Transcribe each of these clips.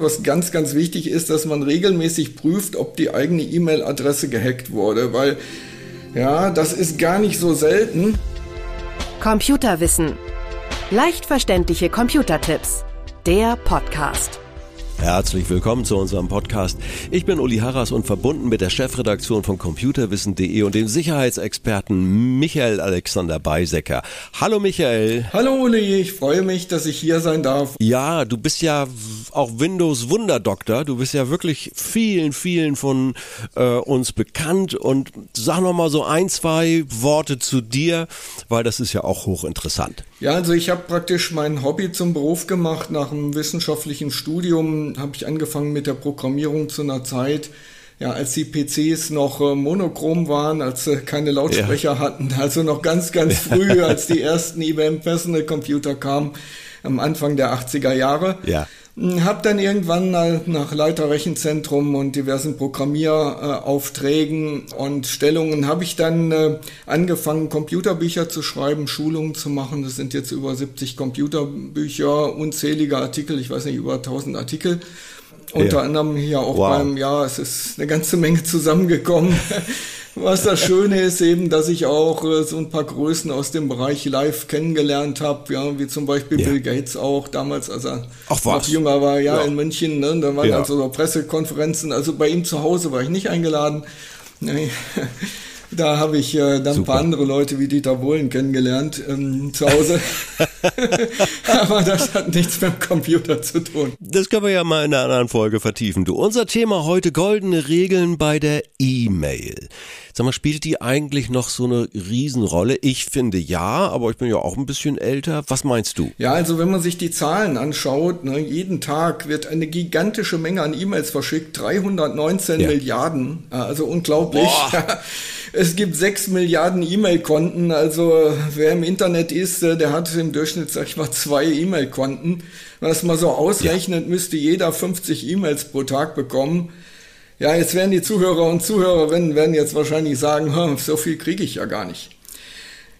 Was ganz, ganz wichtig ist, dass man regelmäßig prüft, ob die eigene E-Mail-Adresse gehackt wurde, weil ja, das ist gar nicht so selten. Computerwissen. Leicht verständliche Computertipps. Der Podcast. Herzlich willkommen zu unserem Podcast. Ich bin Uli Harras und verbunden mit der Chefredaktion von computerwissen.de und dem Sicherheitsexperten Michael Alexander Beisecker. Hallo Michael. Hallo Uli, ich freue mich, dass ich hier sein darf. Ja, du bist ja auch Windows Wunderdoktor. Du bist ja wirklich vielen, vielen von äh, uns bekannt und sag noch mal so ein, zwei Worte zu dir, weil das ist ja auch hochinteressant. Ja, also ich habe praktisch mein Hobby zum Beruf gemacht. Nach einem wissenschaftlichen Studium habe ich angefangen mit der Programmierung zu einer Zeit, ja, als die PCs noch äh, monochrom waren, als sie keine Lautsprecher ja. hatten, also noch ganz, ganz früh, als die ersten IBM Personal Computer kamen, am Anfang der 80er Jahre. Ja. Hab dann irgendwann nach Leiter Rechenzentrum und diversen Programmieraufträgen und Stellungen habe ich dann äh, angefangen, Computerbücher zu schreiben, Schulungen zu machen. Das sind jetzt über 70 Computerbücher, unzählige Artikel, ich weiß nicht, über 1000 Artikel. Unter ja. anderem hier auch wow. beim, ja, es ist eine ganze Menge zusammengekommen. Was das Schöne ist eben, dass ich auch äh, so ein paar Größen aus dem Bereich Live kennengelernt habe, ja, wie zum Beispiel ja. Bill Gates auch damals, als er Ach, noch jünger war, ja, ja, in München, ne, da waren ja. also so Pressekonferenzen, also bei ihm zu Hause war ich nicht eingeladen. Nee. Da habe ich äh, dann Super. ein paar andere Leute wie Dieter Bohlen kennengelernt ähm, zu Hause. Aber das hat nichts mit dem Computer zu tun. Das können wir ja mal in einer anderen Folge vertiefen. Du, unser Thema heute goldene Regeln bei der E-Mail. Sag mal, spielt die eigentlich noch so eine Riesenrolle? Ich finde ja, aber ich bin ja auch ein bisschen älter. Was meinst du? Ja, also wenn man sich die Zahlen anschaut, ne, jeden Tag wird eine gigantische Menge an E-Mails verschickt, 319 ja. Milliarden, also unglaublich. Es gibt sechs Milliarden E-Mail-Konten, also wer im Internet ist, äh, der hat im Durchschnitt, sag ich mal, zwei E-Mail-Konten. Wenn man so ausrechnet, ja. müsste jeder 50 E-Mails pro Tag bekommen. Ja, jetzt werden die Zuhörer und Zuhörerinnen werden jetzt wahrscheinlich sagen, so viel kriege ich ja gar nicht.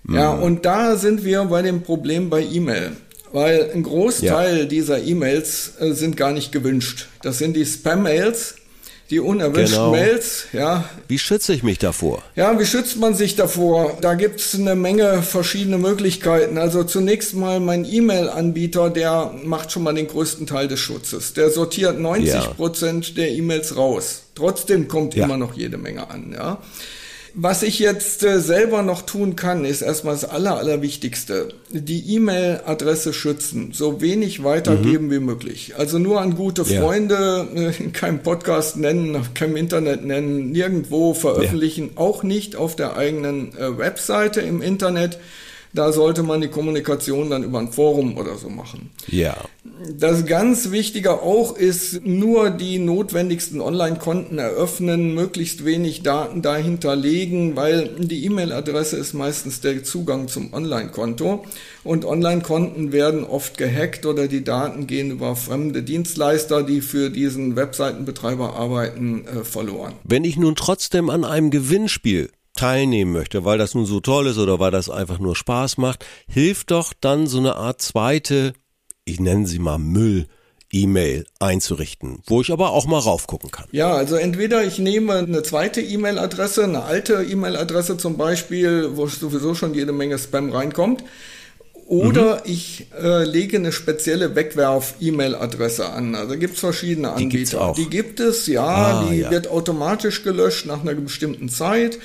Mhm. Ja, und da sind wir bei dem Problem bei E-Mail. Weil ein Großteil ja. dieser E-Mails äh, sind gar nicht gewünscht. Das sind die Spam-Mails, die unerwünschten genau. Mails, ja. Wie schütze ich mich davor? Ja, wie schützt man sich davor? Da gibt's eine Menge verschiedene Möglichkeiten. Also zunächst mal mein E-Mail-Anbieter, der macht schon mal den größten Teil des Schutzes. Der sortiert 90 Prozent ja. der E-Mails raus. Trotzdem kommt ja. immer noch jede Menge an, ja. Was ich jetzt äh, selber noch tun kann, ist erstmal das Aller, Allerwichtigste. Die E-Mail-Adresse schützen, so wenig weitergeben mhm. wie möglich. Also nur an gute Freunde, äh, in keinem Podcast nennen, auf keinem Internet nennen, nirgendwo veröffentlichen, ja. auch nicht auf der eigenen äh, Webseite im Internet. Da sollte man die Kommunikation dann über ein Forum oder so machen. Ja. Das ganz Wichtige auch ist, nur die notwendigsten Online-Konten eröffnen, möglichst wenig Daten dahinter legen, weil die E-Mail-Adresse ist meistens der Zugang zum Online-Konto und Online-Konten werden oft gehackt oder die Daten gehen über fremde Dienstleister, die für diesen Webseitenbetreiber arbeiten, äh, verloren. Wenn ich nun trotzdem an einem Gewinnspiel teilnehmen möchte, weil das nun so toll ist oder weil das einfach nur Spaß macht, hilft doch dann so eine Art zweite, ich nenne sie mal Müll, E-Mail einzurichten, wo ich aber auch mal raufgucken kann. Ja, also entweder ich nehme eine zweite E-Mail-Adresse, eine alte E-Mail-Adresse zum Beispiel, wo sowieso schon jede Menge Spam reinkommt, oder mhm. ich äh, lege eine spezielle Wegwerf-E-Mail-Adresse an. Also gibt es verschiedene Anbieter. Die, gibt's auch. die gibt es, ja, ah, die ja. wird automatisch gelöscht nach einer bestimmten Zeit.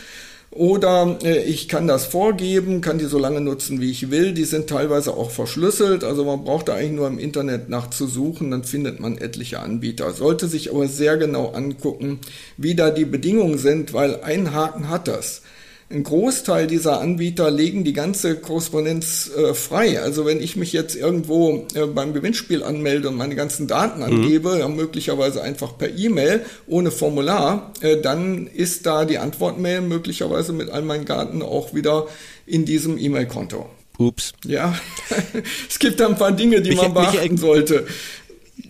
Oder äh, ich kann das vorgeben, kann die so lange nutzen, wie ich will. Die sind teilweise auch verschlüsselt. Also man braucht da eigentlich nur im Internet nachzusuchen, dann findet man etliche Anbieter. Sollte sich aber sehr genau angucken, wie da die Bedingungen sind, weil ein Haken hat das ein Großteil dieser Anbieter legen die ganze Korrespondenz äh, frei. Also wenn ich mich jetzt irgendwo äh, beim Gewinnspiel anmelde und meine ganzen Daten mhm. angebe, ja, möglicherweise einfach per E-Mail ohne Formular, äh, dann ist da die Antwortmail möglicherweise mit all meinen Daten auch wieder in diesem E-Mail-Konto. Ups. Ja, es gibt da ein paar Dinge, die mich, man beachten mich, sollte.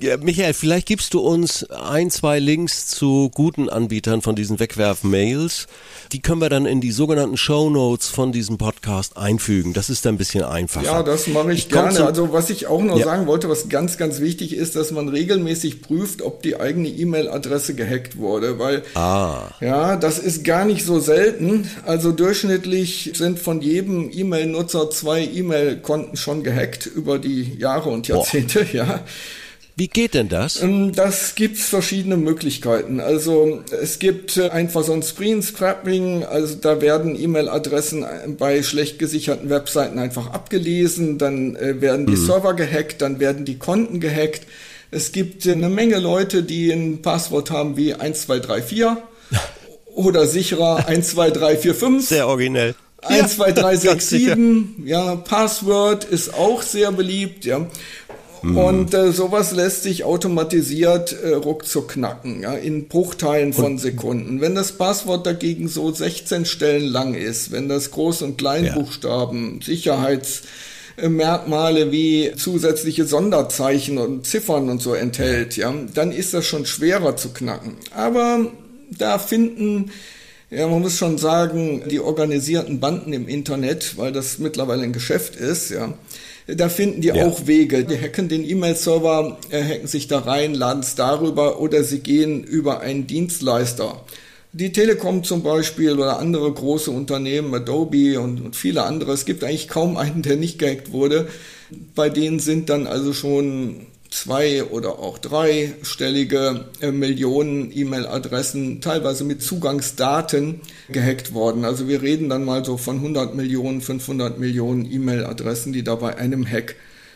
Ja, Michael, vielleicht gibst du uns ein, zwei Links zu guten Anbietern von diesen Wegwerf-Mails. Die können wir dann in die sogenannten Show Notes von diesem Podcast einfügen. Das ist dann ein bisschen einfacher. Ja, das mache ich, ich gerne. Also was ich auch noch ja. sagen wollte, was ganz, ganz wichtig ist, dass man regelmäßig prüft, ob die eigene E-Mail-Adresse gehackt wurde, weil ah. ja, das ist gar nicht so selten. Also durchschnittlich sind von jedem E-Mail-Nutzer zwei E-Mail-Konten schon gehackt über die Jahre und Jahrzehnte, Boah. ja. Wie geht denn das? Ähm, das gibt's verschiedene Möglichkeiten. Also es gibt äh, einfach so ein Screen Scrapping, also da werden E-Mail-Adressen äh, bei schlecht gesicherten Webseiten einfach abgelesen, dann äh, werden die mhm. Server gehackt, dann werden die Konten gehackt. Es gibt eine Menge Leute, die ein Passwort haben wie 1234 oder sicherer 12345. Sehr originell. 1, 2, 3, 6, 7, ja, Password ist auch sehr beliebt, ja. Mhm. Und äh, sowas lässt sich automatisiert äh, ruckzuck knacken, ja, in Bruchteilen von und, Sekunden. Wenn das Passwort dagegen so 16 Stellen lang ist, wenn das Groß- und Kleinbuchstaben, ja. Sicherheitsmerkmale wie zusätzliche Sonderzeichen und Ziffern und so enthält, ja, dann ist das schon schwerer zu knacken. Aber da finden ja, man muss schon sagen, die organisierten Banden im Internet, weil das mittlerweile ein Geschäft ist, ja, da finden die ja. auch Wege. Die hacken den E-Mail-Server, äh, hacken sich da rein, laden es darüber oder sie gehen über einen Dienstleister. Die Telekom zum Beispiel oder andere große Unternehmen, Adobe und, und viele andere. Es gibt eigentlich kaum einen, der nicht gehackt wurde. Bei denen sind dann also schon zwei oder auch dreistellige äh, Millionen E-Mail-Adressen, teilweise mit Zugangsdaten gehackt worden. Also wir reden dann mal so von 100 Millionen, 500 Millionen E-Mail-Adressen, die da bei einem Hack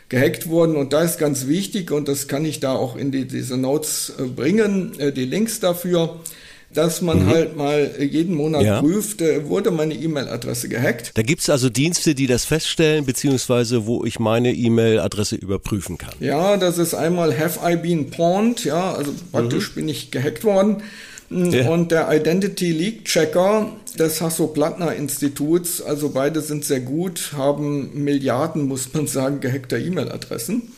gehackt wurden. Und da ist ganz wichtig, und das kann ich da auch in die, diese Notes äh, bringen, äh, die Links dafür dass man mhm. halt mal jeden Monat ja. prüft, äh, wurde meine E-Mail-Adresse gehackt. Da gibt's also Dienste, die das feststellen, beziehungsweise wo ich meine E-Mail-Adresse überprüfen kann. Ja, das ist einmal Have I Been Pawned, ja, also praktisch mhm. bin ich gehackt worden. Mm, ja. Und der Identity Leak Checker des Hasso-Plattner-Instituts, also beide sind sehr gut, haben Milliarden, muss man sagen, gehackter E-Mail-Adressen.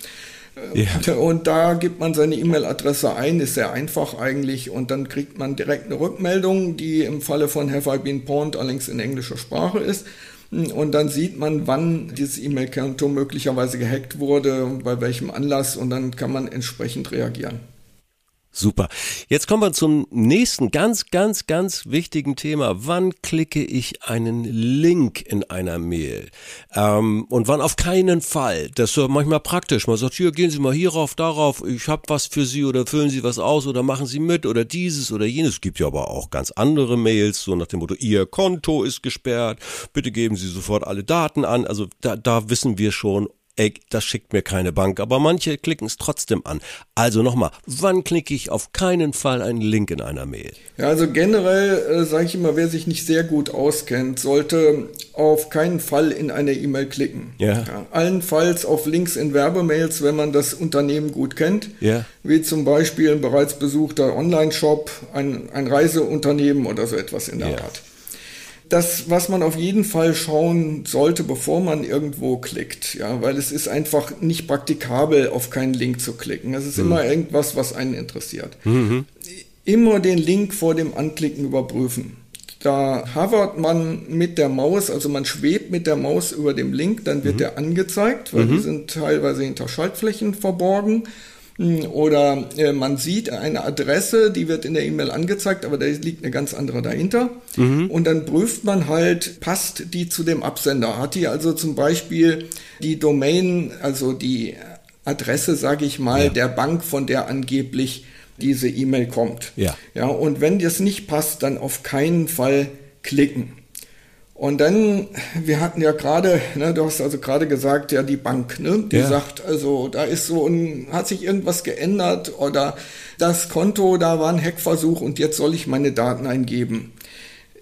Ja. Und da gibt man seine E-Mail-Adresse ein, ist sehr einfach eigentlich, und dann kriegt man direkt eine Rückmeldung, die im Falle von Have I Been Pawned allerdings in englischer Sprache ist. Und dann sieht man, wann dieses E-Mail-Konto möglicherweise gehackt wurde, bei welchem Anlass, und dann kann man entsprechend reagieren. Super. Jetzt kommen wir zum nächsten ganz, ganz, ganz wichtigen Thema. Wann klicke ich einen Link in einer Mail? Ähm, und wann auf keinen Fall? Das ist manchmal praktisch. Man sagt, hier, gehen Sie mal hierauf, darauf, ich habe was für Sie oder füllen Sie was aus oder machen Sie mit oder dieses oder jenes. Es gibt ja aber auch ganz andere Mails, so nach dem Motto, Ihr Konto ist gesperrt, bitte geben Sie sofort alle Daten an. Also da, da wissen wir schon, ey, das schickt mir keine Bank, aber manche klicken es trotzdem an. Also nochmal, wann klicke ich auf keinen Fall einen Link in einer Mail? Ja, also generell äh, sage ich immer, wer sich nicht sehr gut auskennt, sollte auf keinen Fall in eine E-Mail klicken. Ja. ja. Allenfalls auf Links in Werbemails, wenn man das Unternehmen gut kennt. Ja. Wie zum Beispiel ein bereits besuchter Online-Shop, ein, ein Reiseunternehmen oder so etwas in der ja. Art das, was man auf jeden Fall schauen sollte, bevor man irgendwo klickt, ja, weil es ist einfach nicht praktikabel, auf keinen Link zu klicken. Es ist mhm. immer irgendwas, was einen interessiert. Mhm. Immer den Link vor dem Anklicken überprüfen. Da hovert man mit der Maus, also man schwebt mit der Maus über dem Link, dann wird mhm. der angezeigt, weil die mhm. sind teilweise hinter Schaltflächen verborgen. Oder äh, man sieht eine Adresse, die wird in der E-Mail angezeigt, aber da liegt eine ganz andere dahinter. Mhm. Und dann prüft man halt, passt die zu dem Absender? Hat die also zum Beispiel die Domain, also die Adresse, sage ich mal, ja. der Bank, von der angeblich diese E-Mail kommt. Ja. ja. Und wenn das nicht passt, dann auf keinen Fall klicken. Und dann, wir hatten ja gerade, ne, du hast also gerade gesagt, ja, die Bank, ne, die ja. sagt, also da ist so ein, hat sich irgendwas geändert oder das Konto, da war ein Hackversuch und jetzt soll ich meine Daten eingeben.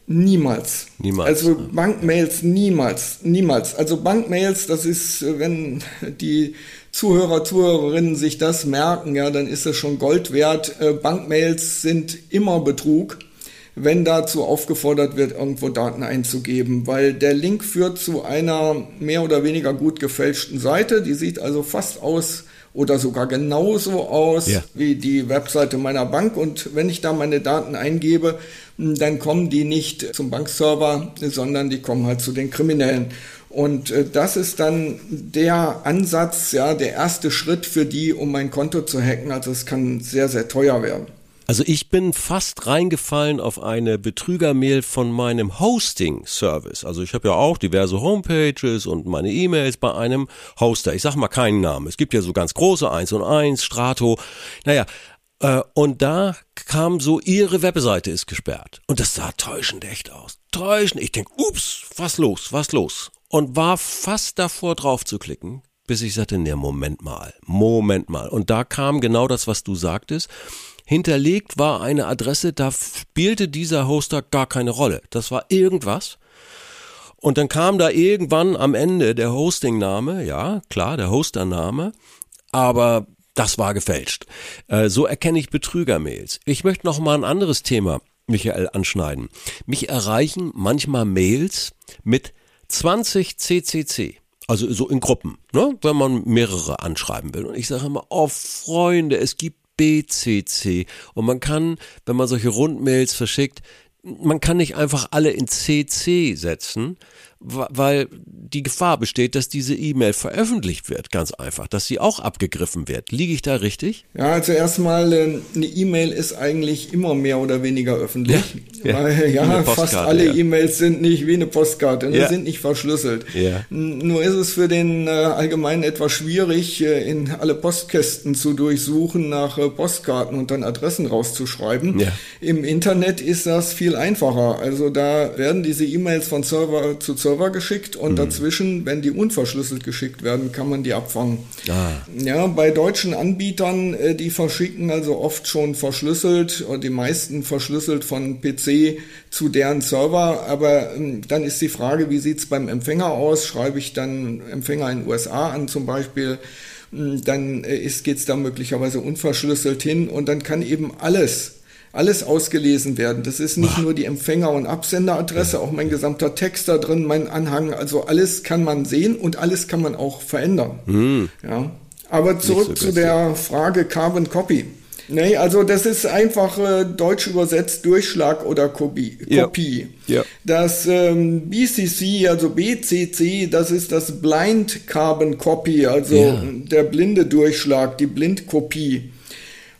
Niemals. Niemals. Also Bankmails niemals, niemals. Also Bankmails, das ist, wenn die Zuhörer, Zuhörerinnen sich das merken, ja, dann ist das schon Gold wert. Äh, Bankmails sind immer Betrug wenn dazu aufgefordert wird, irgendwo Daten einzugeben, weil der Link führt zu einer mehr oder weniger gut gefälschten Seite, die sieht also fast aus oder sogar genauso aus Ja. wie die Webseite meiner Bank. Und wenn ich da meine Daten eingebe, dann kommen die nicht zum Bankserver, sondern die kommen halt zu den Kriminellen. Und äh, das ist dann der Ansatz, ja, der erste Schritt für die, um mein Konto zu hacken. Also es kann sehr, sehr teuer werden. Also ich bin fast reingefallen auf eine Betrügermail von meinem Hosting-Service. Also ich habe ja auch diverse Homepages und meine E-Mails bei einem Hoster. Ich sage mal keinen Namen. Es gibt ja so ganz große, eins und eins, Strato. Naja, äh, und da kam so, ihre Webseite ist gesperrt. Und das sah täuschend echt aus. Täuschend. Ich denk, ups, was los, was los? Und war fast davor drauf zu klicken, bis ich sagte, ne, Moment mal, Moment mal. Und da kam genau das, was du sagtest. Hinterlegt war eine Adresse, da spielte dieser Hoster gar keine Rolle. Das war irgendwas. Und dann kam da irgendwann am Ende der Hostingname, ja, klar, der Hostername, aber das war gefälscht. Äh, so erkenne ich Betrügermails. Ich möchte noch mal ein anderes Thema, Michael, anschneiden. Mich erreichen manchmal Mails mit 20 CCC. Also so in Gruppen, ne? wenn man mehrere anschreiben will. Und ich sage immer, oh Freunde, es gibt BCC. Und man kann, wenn man solche Rundmails verschickt, man kann nicht einfach alle in CC setzen, weil die Gefahr besteht, dass diese E-Mail veröffentlicht wird, ganz einfach, dass sie auch abgegriffen wird. Liege ich da richtig? Ja, also erstmal, äh, eine E-Mail ist eigentlich immer mehr oder weniger öffentlich. Ja, ja. Weil ja, fast alle ja. E-Mails sind nicht wie eine Postkarte, ne, Ja. sind nicht verschlüsselt. Ja. Nur ist es für den äh, Allgemeinen etwas schwierig, äh, in alle Postkästen zu durchsuchen, nach äh, Postkarten und dann Adressen rauszuschreiben. Ja. Im Internet ist das viel einfacher. Also da werden diese E-Mails von Server zu Server geschickt Mhm. und dazwischen, wenn die unverschlüsselt geschickt werden, kann man die abfangen. Ah. Ja, bei deutschen Anbietern, äh, die verschicken also oft schon verschlüsselt, oder die meisten verschlüsselt von PC zu deren Server, aber ähm, dann ist die Frage, wie sieht's beim Empfänger aus? Schreibe ich dann Empfänger in USA an zum Beispiel, ähm, dann äh, ist, geht's da möglicherweise unverschlüsselt hin und dann kann eben alles alles ausgelesen werden. Das ist nicht nur die Empfänger- und Absenderadresse, auch mein gesamter Text da drin, mein Anhang, also alles kann man sehen und alles kann man auch verändern. Ja. Aber zurück so zu der Frage Carbon Copy. Nee, also das ist einfach äh, deutsch übersetzt Durchschlag oder Kopie. Ja. Kopie. Ja. Das ähm, BCC, also BCC, das ist das Blind Carbon Copy, also Ja. der blinde Durchschlag, die Blindkopie.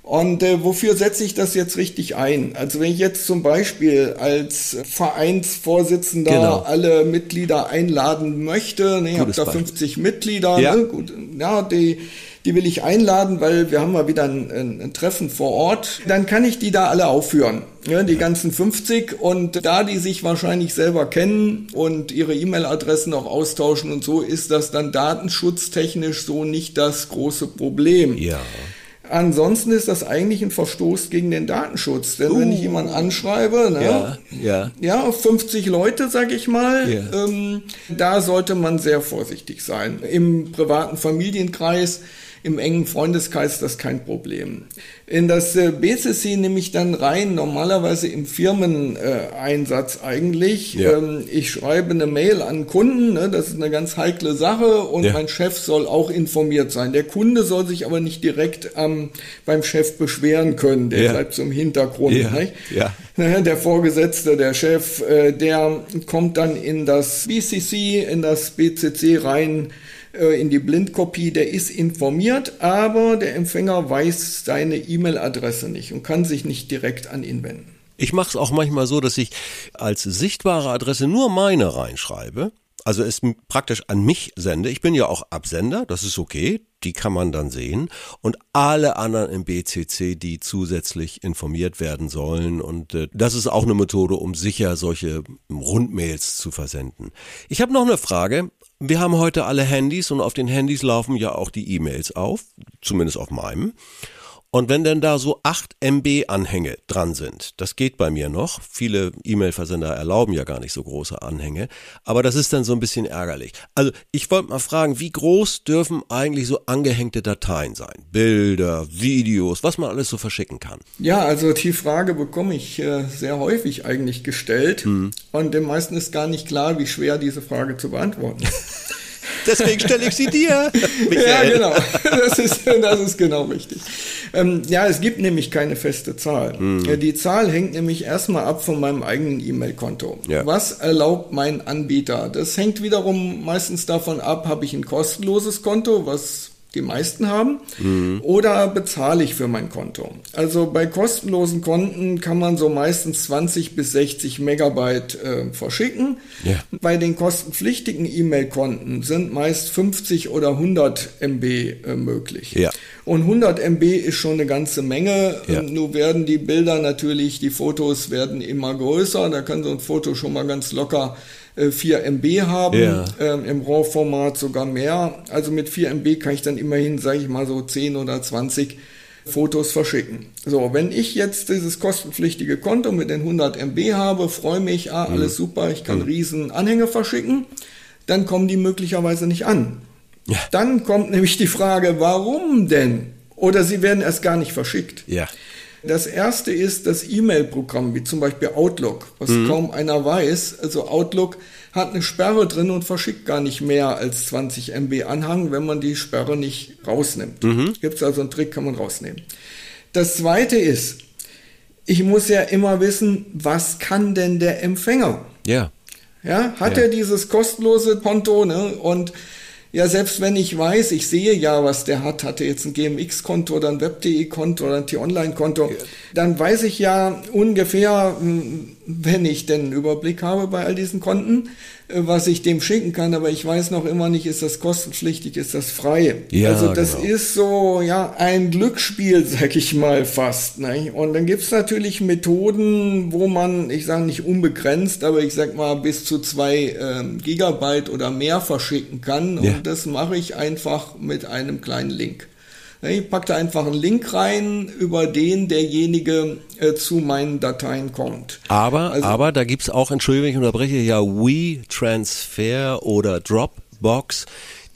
Und äh, wofür setze ich das jetzt richtig ein? Also wenn ich jetzt zum Beispiel als Vereinsvorsitzender Genau. alle Mitglieder einladen möchte, ne, ich habe da Beispiel. 50 Mitglieder, Ja. ne, gut, ja, die, die will ich einladen, weil wir haben mal wieder ein, ein, ein Treffen vor Ort. Dann kann ich die da alle aufführen, ja, die ganzen 50 und da die sich wahrscheinlich selber kennen und ihre E-Mail-Adressen auch austauschen und so, ist das dann datenschutztechnisch so nicht das große Problem. Ja. Ansonsten ist das eigentlich ein Verstoß gegen den Datenschutz. Denn wenn ich jemanden anschreibe, ne, Ja, ja. ja, 50 Leute, sag ich mal, Ja. ähm, da sollte man sehr vorsichtig sein. Im privaten Familienkreis, im engen Freundeskreis ist das kein Problem. In das äh, BCC nehme ich dann rein, normalerweise im Firmeneinsatz Einsatz eigentlich. Ja. Ähm, ich schreibe eine Mail an Kunden, ne, das ist eine ganz heikle Sache und Ja. mein Chef soll auch informiert sein. Der Kunde soll sich aber nicht direkt ähm, beim Chef beschweren können, der Ja. bleibt so im Hintergrund. Ja, Nicht? ja. Der Vorgesetzte, der Chef, äh, der kommt dann in das BCC, in das BCC rein, in die Blindkopie, der ist informiert, aber der Empfänger weiß seine E-Mail-Adresse nicht und kann sich nicht direkt an ihn wenden. Ich mache es auch manchmal so, dass ich als sichtbare Adresse nur meine reinschreibe. Also es praktisch an mich sende. Ich bin ja auch Absender, das ist okay, die kann man dann sehen. Und alle anderen im BCC, die zusätzlich informiert werden sollen. Und äh, das ist auch eine Methode, um sicher solche Rundmails zu versenden. Ich habe noch eine Frage. Wir haben heute alle Handys und auf den Handys laufen ja auch die E-Mails auf, zumindest auf meinem. Und wenn denn da so 8 MB Anhänge dran sind, das geht bei mir noch. Viele E-Mail-Versender erlauben ja gar nicht so große Anhänge. Aber das ist dann so ein bisschen ärgerlich. Also ich wollte mal fragen, wie groß dürfen eigentlich so angehängte Dateien sein? Bilder, Videos, was man alles so verschicken kann. Ja, also die Frage bekomme ich äh, sehr häufig eigentlich gestellt und den meisten ist gar nicht klar, wie schwer diese Frage zu beantworten ist. Deswegen stelle ich sie dir. ja, genau. Das ist, das ist genau richtig. Ähm, ja, es gibt nämlich keine feste Zahl. Mhm. Die Zahl hängt nämlich erstmal ab von meinem eigenen E-Mail-Konto. Ja. Was erlaubt mein Anbieter? Das hängt wiederum meistens davon ab, habe ich ein kostenloses Konto, was die meisten haben, mhm. oder bezahle ich für mein Konto. Also bei kostenlosen Konten kann man so meistens 20 bis 60 Megabyte äh, verschicken. Ja. Bei den kostenpflichtigen E-Mail-Konten sind meist 50 oder 100 MB äh, möglich. Ja. Und 100 MB ist schon eine ganze Menge. Ja. Nur werden die Bilder natürlich, die Fotos werden immer größer. Da kann so ein Foto schon mal ganz locker 4 äh, MB haben, ja. ähm, im RAW-Format sogar mehr. Also mit 4 MB kann ich dann immerhin, sage ich mal so 10 oder 20 Fotos verschicken. So, wenn ich jetzt dieses kostenpflichtige Konto mit den 100 MB habe, freue mich, ah, alles mhm. super, ich kann mhm. riesen Anhänge verschicken, dann kommen die möglicherweise nicht an. Ja. Dann kommt nämlich die Frage, warum denn? Oder sie werden erst gar nicht verschickt. Ja. Das erste ist das E-Mail-Programm, wie zum Beispiel Outlook, was mhm. kaum einer weiß. Also Outlook hat eine Sperre drin und verschickt gar nicht mehr als 20 MB Anhang, wenn man die Sperre nicht rausnimmt. Mhm. Gibt es also einen Trick, kann man rausnehmen. Das zweite ist, ich muss ja immer wissen, was kann denn der Empfänger? Ja. Ja, hat ja. er dieses kostenlose Konto, ne? Und ja, selbst wenn ich weiß, ich sehe ja, was der hat, hatte jetzt ein GMX-Konto oder ein Web.de-Konto oder ein T-Online-Konto, ja. dann weiß ich ja ungefähr, hm, wenn ich denn einen Überblick habe bei all diesen Konten, was ich dem schicken kann, aber ich weiß noch immer nicht, ist das kostenpflichtig, ist das frei. Ja, also das genau. ist so, ja, ein Glücksspiel, sag ich mal fast. Ne? Und dann gibt's natürlich Methoden, wo man, ich sage nicht unbegrenzt, aber ich sag mal bis zu zwei ähm, Gigabyte oder mehr verschicken kann. Ja. Und das mache ich einfach mit einem kleinen Link. Ich packe da einfach einen Link rein, über den derjenige äh, zu meinen Dateien kommt. Aber, also, aber da gibt's auch, Entschuldigung, ich unterbreche, ja WeTransfer oder Dropbox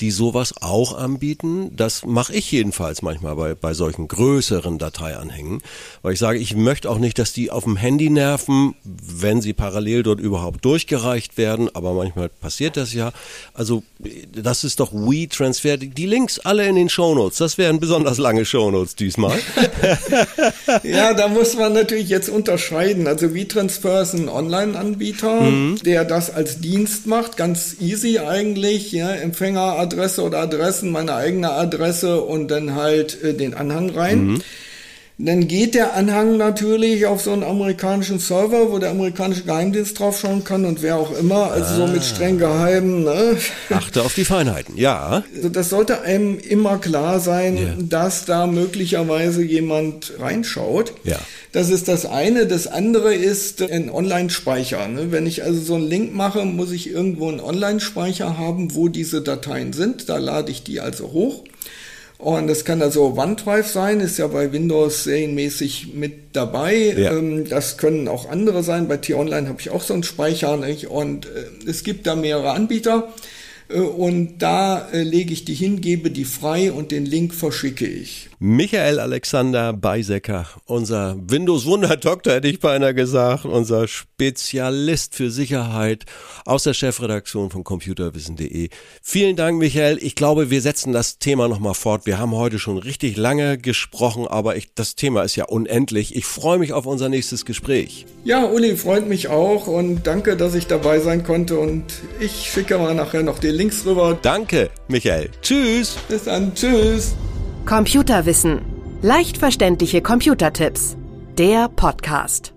die sowas auch anbieten. Das mache ich jedenfalls manchmal bei, bei solchen größeren Dateianhängen, weil ich sage, ich möchte auch nicht, dass die auf dem Handy nerven, wenn sie parallel dort überhaupt durchgereicht werden, aber manchmal passiert das ja. Also das ist doch WeTransfer. Die Links alle in den Shownotes. Das wären besonders lange Shownotes diesmal. ja, da muss man natürlich jetzt unterscheiden. Also WeTransfer ist ein Online-Anbieter, mhm. der das als Dienst macht, ganz easy eigentlich. Ja, Empfänger Adresse oder Adressen, meine eigene Adresse und dann halt äh, den Anhang rein. Mhm. Dann geht der Anhang natürlich auf so einen amerikanischen Server, wo der amerikanische Geheimdienst drauf schauen kann und wer auch immer, also ah. so mit ah. streng geheimen. Ne? Achte auf die Feinheiten, ja. Also das sollte einem immer klar sein, ja. dass da möglicherweise jemand reinschaut. Ja. Das ist das eine. Das andere ist ein Online-Speicher. Ne? Wenn ich also so einen Link mache, muss ich irgendwo einen Online-Speicher haben, wo diese Dateien sind. Da lade ich die also hoch. Und das kann also OneDrive sein, ist ja bei Windows serienmäßig mit dabei. Ja. Ähm, das können auch andere sein. Bei T-Online habe ich auch so einen Speicher. Nicht? Und äh, es gibt da mehrere Anbieter. Äh, und da äh, lege ich die hin, gebe die frei und den Link verschicke ich. Michael Alexander Beisecker, unser Windows-Wunder-Doktor, hätte ich beinahe gesagt, unser Spezialist für Sicherheit aus der Chefredaktion von computerwissen.de. Vielen Dank, Michael. Ich glaube, wir setzen das Thema nochmal fort. Wir haben heute schon richtig lange gesprochen, aber ich, das Thema ist ja unendlich. Ich freue mich auf unser nächstes Gespräch. Ja, Uli, freut mich auch und danke, dass ich dabei sein konnte und ich schicke mal nachher noch Link Links rüber. Danke, Michael. Tschüss. Bis dann. Tschüss. Computerwissen. Leicht verständliche Computertipps. Der Podcast.